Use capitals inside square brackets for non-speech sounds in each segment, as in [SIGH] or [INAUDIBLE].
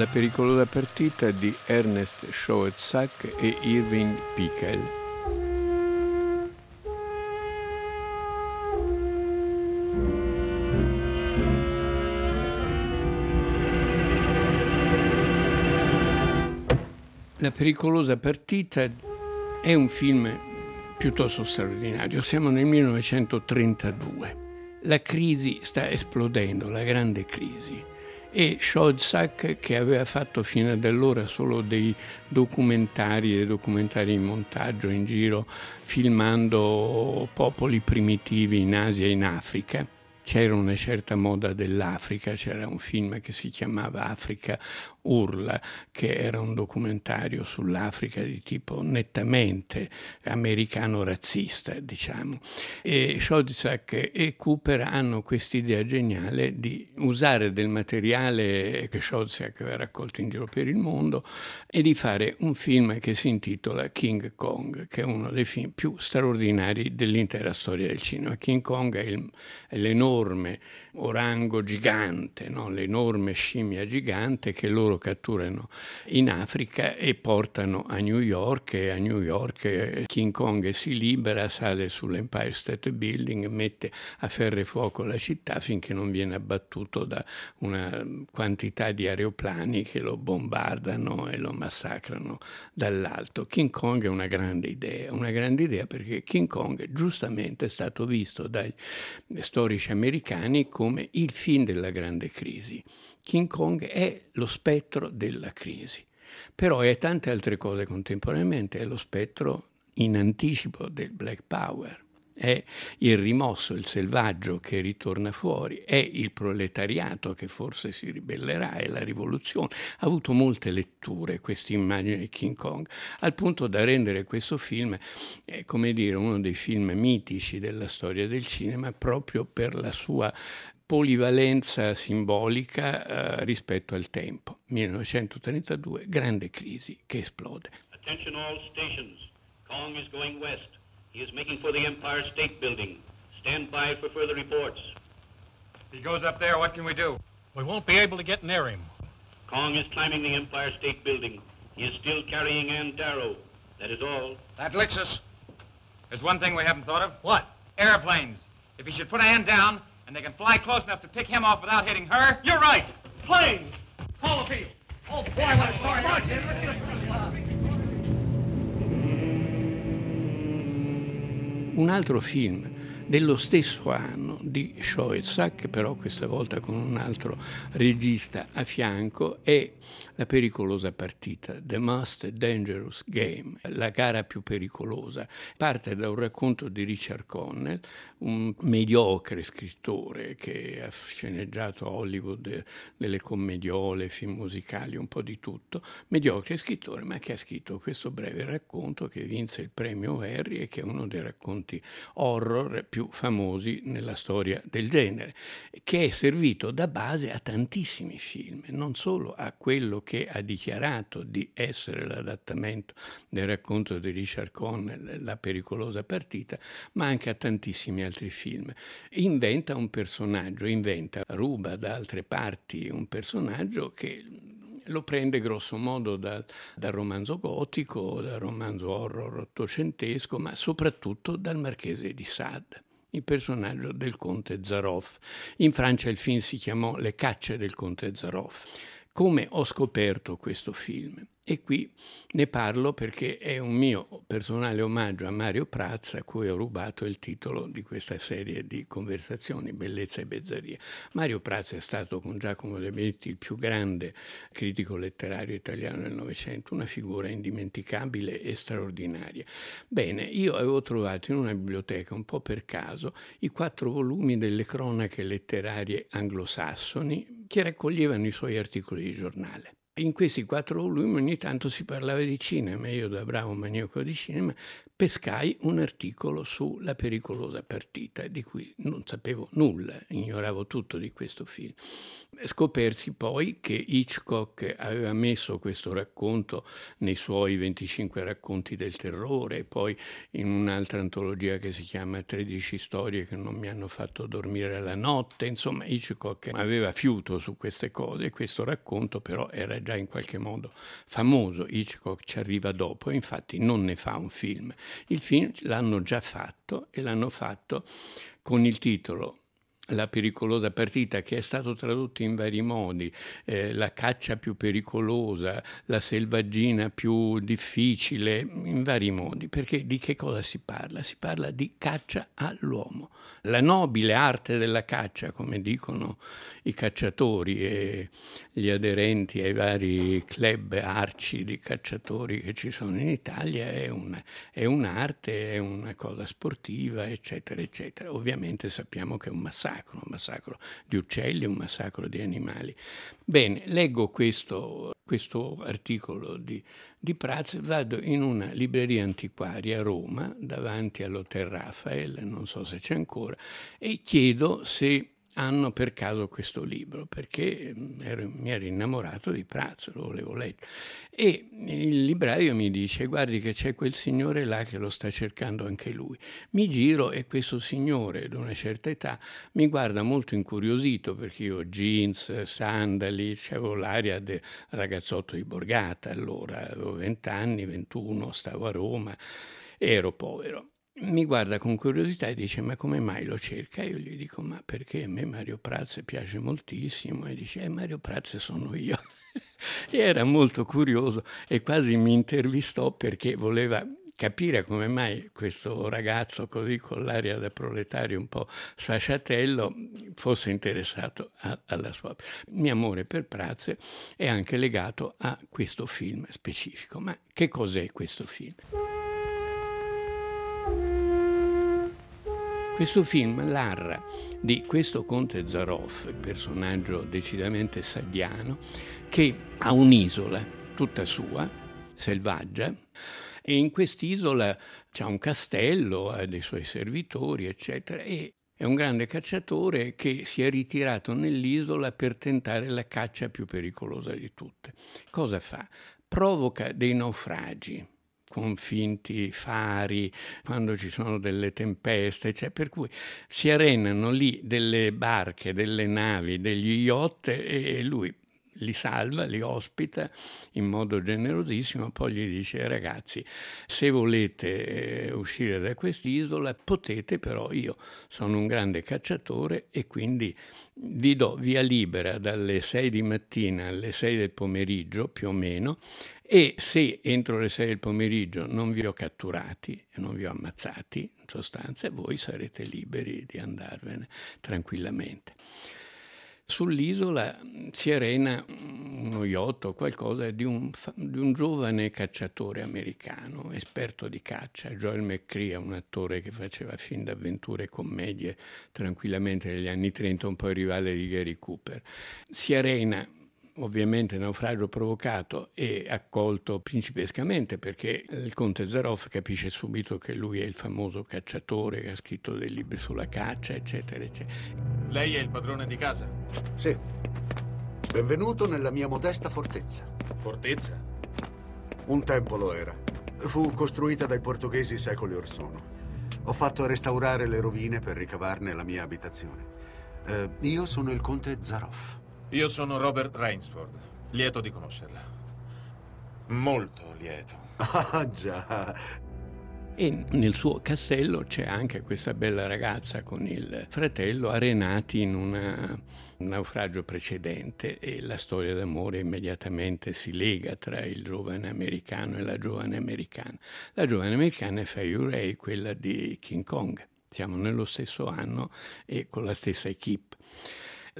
La pericolosa partita di Ernest Schoetzak e Irving Pickel. La pericolosa partita è un film piuttosto straordinario. Siamo nel 1932. La crisi sta esplodendo, la grande crisi e Schodzak che aveva fatto fino ad allora solo dei documentari, dei documentari in montaggio in giro filmando popoli primitivi in Asia e in Africa. C'era una certa moda dell'Africa, c'era un film che si chiamava Africa Urla, che era un documentario sull'Africa di tipo nettamente americano razzista, diciamo. E Schodzak e Cooper hanno quest'idea geniale di usare del materiale che Schodzak aveva raccolto in giro per il mondo e di fare un film che si intitola King Kong, che è uno dei film più straordinari dell'intera storia del cinema. King Kong è, il, è l'enorme orango gigante, no? l'enorme scimmia gigante che loro catturano in Africa e portano a New York e a New York eh, King Kong si libera, sale sull'Empire State Building, mette a ferro e fuoco la città finché non viene abbattuto da una quantità di aeroplani che lo bombardano e lo massacrano dall'alto. King Kong è una grande idea, una grande idea perché King Kong giustamente è stato visto dai storici americani come il film della grande crisi. King Kong è lo spettro della crisi, però è tante altre cose contemporaneamente, è lo spettro in anticipo del Black Power è il rimosso, il selvaggio che ritorna fuori, è il proletariato che forse si ribellerà, è la rivoluzione. Ha avuto molte letture questa immagine di King Kong, al punto da rendere questo film, eh, come dire, uno dei film mitici della storia del cinema proprio per la sua polivalenza simbolica eh, rispetto al tempo. 1932, grande crisi che esplode. Attention all stations. Kong is going west. He is making for the Empire State Building. Stand by for further reports. If he goes up there, what can we do? We won't be able to get near him. Kong is climbing the Empire State Building. He is still carrying Ann Darrow. That is all. That licks us. There's one thing we haven't thought of. What? Airplanes. If he should put Ann down, and they can fly close enough to pick him off without hitting her, you're right. Planes. Call the field. Oh, boy, what a story. un altro film dello stesso anno di Schoetzak, però questa volta con un altro regista a fianco, è La pericolosa partita, The Most Dangerous Game, la gara più pericolosa. Parte da un racconto di Richard Connell, un mediocre scrittore che ha sceneggiato Hollywood delle commediole, film musicali, un po' di tutto, mediocre scrittore, ma che ha scritto questo breve racconto che vinse il premio Harry e che è uno dei racconti horror più famosi nella storia del genere, che è servito da base a tantissimi film, non solo a quello che ha dichiarato di essere l'adattamento del racconto di Richard Connell, La pericolosa partita, ma anche a tantissimi altri film. Inventa un personaggio, inventa, ruba da altre parti un personaggio che lo prende grosso modo dal, dal romanzo gotico, dal romanzo horror ottocentesco, ma soprattutto dal Marchese di Sade il personaggio del conte Zaroff. In Francia il film si chiamò Le cacce del conte Zaroff. Come ho scoperto questo film? E qui ne parlo perché è un mio personale omaggio a Mario Prazza, a cui ho rubato il titolo di questa serie di conversazioni, Bellezza e Bezzaria. Mario Prazza è stato con Giacomo De Benedetti il più grande critico letterario italiano del Novecento, una figura indimenticabile e straordinaria. Bene, io avevo trovato in una biblioteca, un po' per caso, i quattro volumi delle cronache letterarie anglosassoni che raccoglievano i suoi articoli di giornale in questi quattro volumi ogni tanto si parlava di cinema. Io da bravo maniaco di cinema pescai un articolo sulla pericolosa partita, di cui non sapevo nulla, ignoravo tutto di questo film. Scopersi poi che Hitchcock aveva messo questo racconto nei suoi 25 racconti del terrore, poi in un'altra antologia che si chiama 13 storie che non mi hanno fatto dormire la notte. Insomma, Hitchcock aveva fiuto su queste cose questo racconto però era già in qualche modo famoso. Hitchcock ci arriva dopo infatti non ne fa un film. Il film l'hanno già fatto e l'hanno fatto con il titolo la pericolosa partita che è stato tradotto in vari modi, eh, la caccia più pericolosa, la selvaggina più difficile, in vari modi, perché di che cosa si parla? Si parla di caccia all'uomo, la nobile arte della caccia, come dicono i cacciatori e gli aderenti ai vari club arci di cacciatori che ci sono in Italia, è, una, è un'arte, è una cosa sportiva, eccetera, eccetera. Ovviamente sappiamo che è un massacro massacro, un massacro di uccelli, un massacro di animali. Bene, leggo questo, questo articolo di, di Praz, vado in una libreria antiquaria a Roma, davanti all'Hotel Rafael, non so se c'è ancora, e chiedo se hanno per caso questo libro, perché mm, ero, mi ero innamorato di Prazzo, lo volevo leggere. E il libraio mi dice, guardi che c'è quel signore là che lo sta cercando anche lui. Mi giro e questo signore, ad una certa età, mi guarda molto incuriosito, perché io ho jeans, sandali, avevo l'aria del ragazzotto di Borgata allora, avevo 20 anni, 21, stavo a Roma, ero povero mi guarda con curiosità e dice ma come mai lo cerca? Io gli dico ma perché a me Mario Praz piace moltissimo e dice eh, Mario Praz sono io. [LAUGHS] e era molto curioso e quasi mi intervistò perché voleva capire come mai questo ragazzo così con l'aria da proletario un po' sasciatello fosse interessato a, alla sua... Il mio amore per Praz è anche legato a questo film specifico. Ma che cos'è questo film? Questo film narra di questo conte Zaroff, personaggio decisamente sadiano, che ha un'isola tutta sua, selvaggia, e in quest'isola c'è un castello, ha dei suoi servitori, eccetera, e è un grande cacciatore che si è ritirato nell'isola per tentare la caccia più pericolosa di tutte. Cosa fa? Provoca dei naufragi con finti fari, quando ci sono delle tempeste, cioè, per cui si arenano lì delle barche, delle navi, degli yacht e lui li salva, li ospita in modo generosissimo, poi gli dice ragazzi se volete eh, uscire da quest'isola potete, però io sono un grande cacciatore e quindi vi do via libera dalle 6 di mattina alle 6 del pomeriggio più o meno e se entro le 6 del pomeriggio non vi ho catturati e non vi ho ammazzati, in sostanza, voi sarete liberi di andarvene tranquillamente. Sull'isola si arena uno yacht o qualcosa di un, di un, giovane cacciatore americano, esperto di caccia, Joel McCrea, un attore che faceva film d'avventure e commedie tranquillamente negli anni 30, un po' il rivale di Gary Cooper. Si arena ovviamente naufragio provocato e accolto principescamente perché il conte Zaroff capisce subito che lui è il famoso cacciatore che ha scritto dei libri sulla caccia, eccetera, eccetera. Lei è il padrone di casa? Sì. Benvenuto nella mia modesta fortezza. Fortezza? Un tempo lo era. Fu costruita dai portoghesi secoli or sono. Ho fatto restaurare le rovine per ricavarne la mia abitazione. Eh, io sono il conte Zaroff. Io sono Robert Rainsford. Lieto di conoscerla. Molto lieto. [LAUGHS] Ah, già. E nel suo castello c'è anche questa bella ragazza con il fratello arenati in una, un naufragio precedente e la storia d'amore immediatamente si lega tra il giovane americano e la giovane americana. La giovane americana è Faye Ray, quella di King Kong. Siamo nello stesso anno e con la stessa equipe.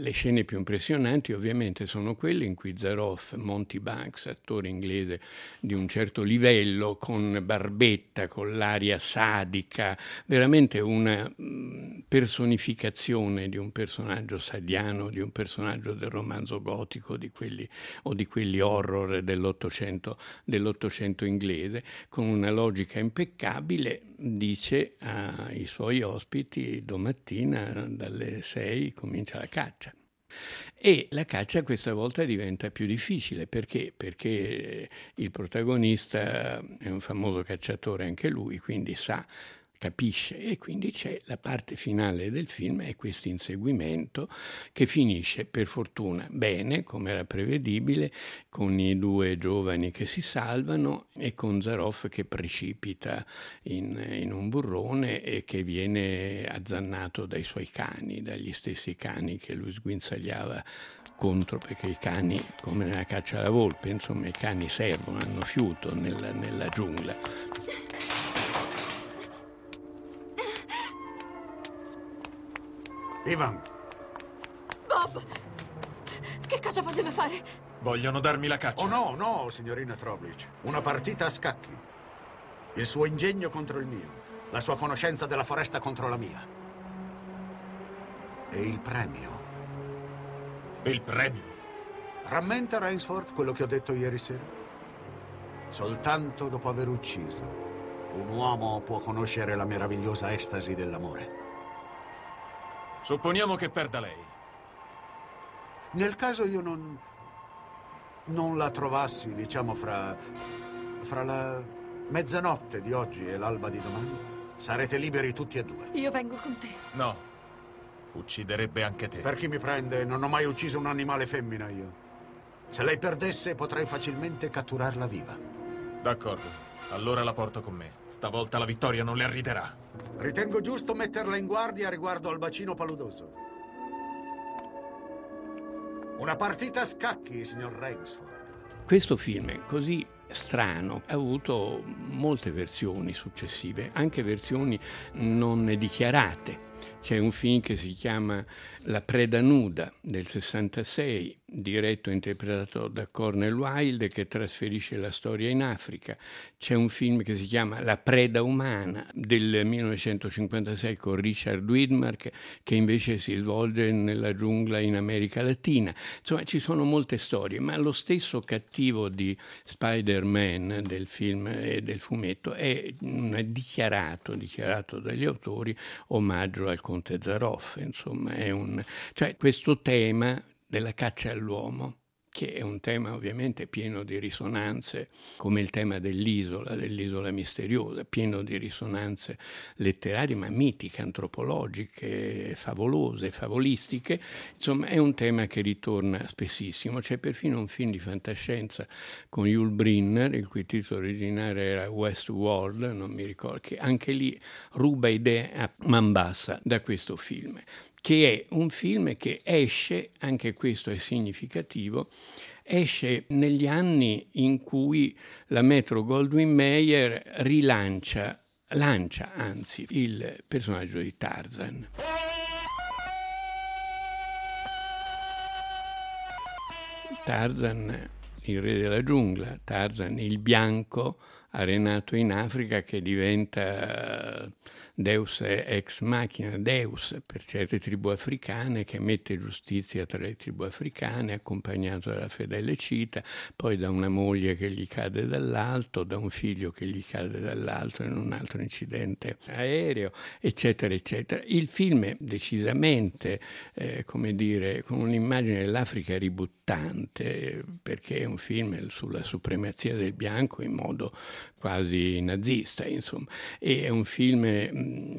Le scene più impressionanti ovviamente sono quelle in cui Zaroff, Monty Banks, attore inglese di un certo livello, con barbetta, con l'aria sadica, veramente una mm, personificazione di un personaggio sadiano, di un personaggio del romanzo gotico di quelli, o di quelli horror dell'Ottocento, dell'Ottocento inglese, con una logica impeccabile, dice ai suoi ospiti domattina dalle 6 comincia la caccia. E la caccia questa volta diventa più difficile perché? Perché il protagonista è un famoso cacciatore anche lui, quindi sa capisce. E quindi c'è la parte finale del film è questo inseguimento che finisce per fortuna bene come era prevedibile con i due giovani che si salvano e con Zaroff che precipita in, in un burrone e che viene azzannato dai suoi cani dagli stessi cani che lui sguinzagliava contro perché i cani come nella caccia alla volpe insomma i cani servono hanno fiuto nella, nella giungla Ivan. Bob! Che cosa voleva fare? Vogliono darmi la caccia. Oh no, no, signorina Troblic. Una partita a scacchi. Il suo ingegno contro il mio. La sua conoscenza della foresta contro la mia. E il premio. Il premio? Rammenta, Rainsford, quello che ho detto ieri sera? Soltanto dopo aver ucciso, un uomo può conoscere la meravigliosa estasi dell'amore. Supponiamo che perda lei. Nel caso io non... non la trovassi, diciamo, fra... fra la mezzanotte di oggi e l'alba di domani, sarete liberi tutti e due. Io vengo con te. No. Ucciderebbe anche te. Per chi mi prende, non ho mai ucciso un animale femmina io. Se lei perdesse, potrei facilmente catturarla viva. D'accordo. Allora la porto con me. Stavolta la vittoria non le arriderà. Ritengo giusto metterla in guardia riguardo al bacino paludoso. Una partita a scacchi, signor Rainsford. Questo film è così strano, ha avuto molte versioni successive, anche versioni non dichiarate. C'è un film che si chiama La preda nuda del 66, diretto e interpretato da Cornel Wilde che trasferisce la storia in Africa. C'è un film che si chiama La preda umana del 1956 con Richard Widmark che invece si svolge nella giungla in America Latina. Insomma, ci sono molte storie, ma lo stesso cattivo di Spider-Man del film e del fumetto è dichiarato, dichiarato dagli autori omaggio al conte Zaroff, insomma, è un... cioè questo tema della caccia all'uomo che è un tema ovviamente pieno di risonanze, come il tema dell'isola, dell'isola misteriosa, pieno di risonanze letterarie, ma mitiche, antropologiche, favolose, favolistiche. Insomma, è un tema che ritorna spessissimo. C'è perfino un film di fantascienza con Yul Brynner, il cui titolo originale era Westworld, non mi ricordo, che anche lì ruba idee a man bassa da questo film che è un film che esce, anche questo è significativo, esce negli anni in cui la Metro Goldwyn Mayer rilancia, lancia anzi, il personaggio di Tarzan. Tarzan, il re della giungla, Tarzan il bianco arenato in Africa che diventa Deus ex machina, Deus per certe tribù africane che mette giustizia tra le tribù africane accompagnato dalla fedele cita, poi da una moglie che gli cade dall'alto, da un figlio che gli cade dall'alto in un altro incidente aereo, eccetera, eccetera. Il film è decisamente, eh, come dire, con un'immagine dell'Africa ributtante, perché è un film sulla supremazia del bianco in modo quasi nazista, insomma. E è un film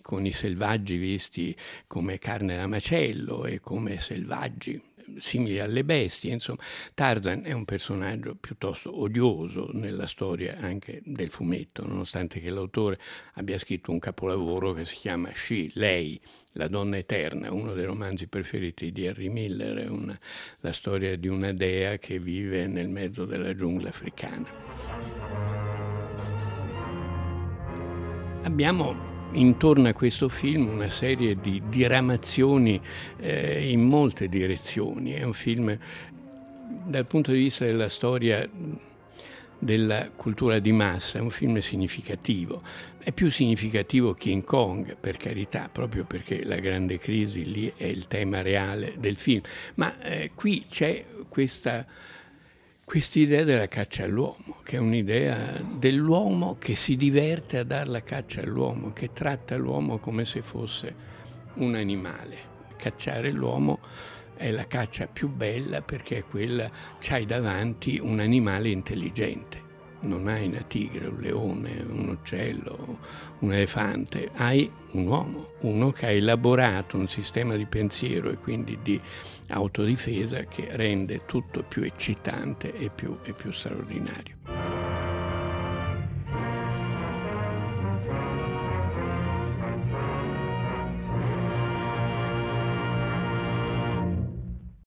con i selvaggi visti come carne da macello e come selvaggi simili alle bestie, insomma, Tarzan è un personaggio piuttosto odioso nella storia anche del fumetto, nonostante che l'autore abbia scritto un capolavoro che si chiama She, lei, la donna eterna, uno dei romanzi preferiti di Harry Miller, una, la storia di una dea che vive nel mezzo della giungla africana. Abbiamo intorno a questo film una serie di diramazioni eh, in molte direzioni. È un film dal punto di vista della storia della cultura di massa, è un film significativo. È più significativo King Kong, per carità, proprio perché la grande crisi lì è il tema reale del film. Ma eh, qui c'è questa quest'idea della caccia all'uomo, che è un'idea dell'uomo che si diverte a dare la caccia all'uomo, che tratta l'uomo come se fosse un animale. Cacciare l'uomo è la caccia più bella perché è quella, c'hai davanti un animale intelligente. Non hai una tigre, un leone, un uccello, un elefante, hai un uomo, uno che ha elaborato un sistema di pensiero e quindi di autodifesa che rende tutto più eccitante e più, e più straordinario.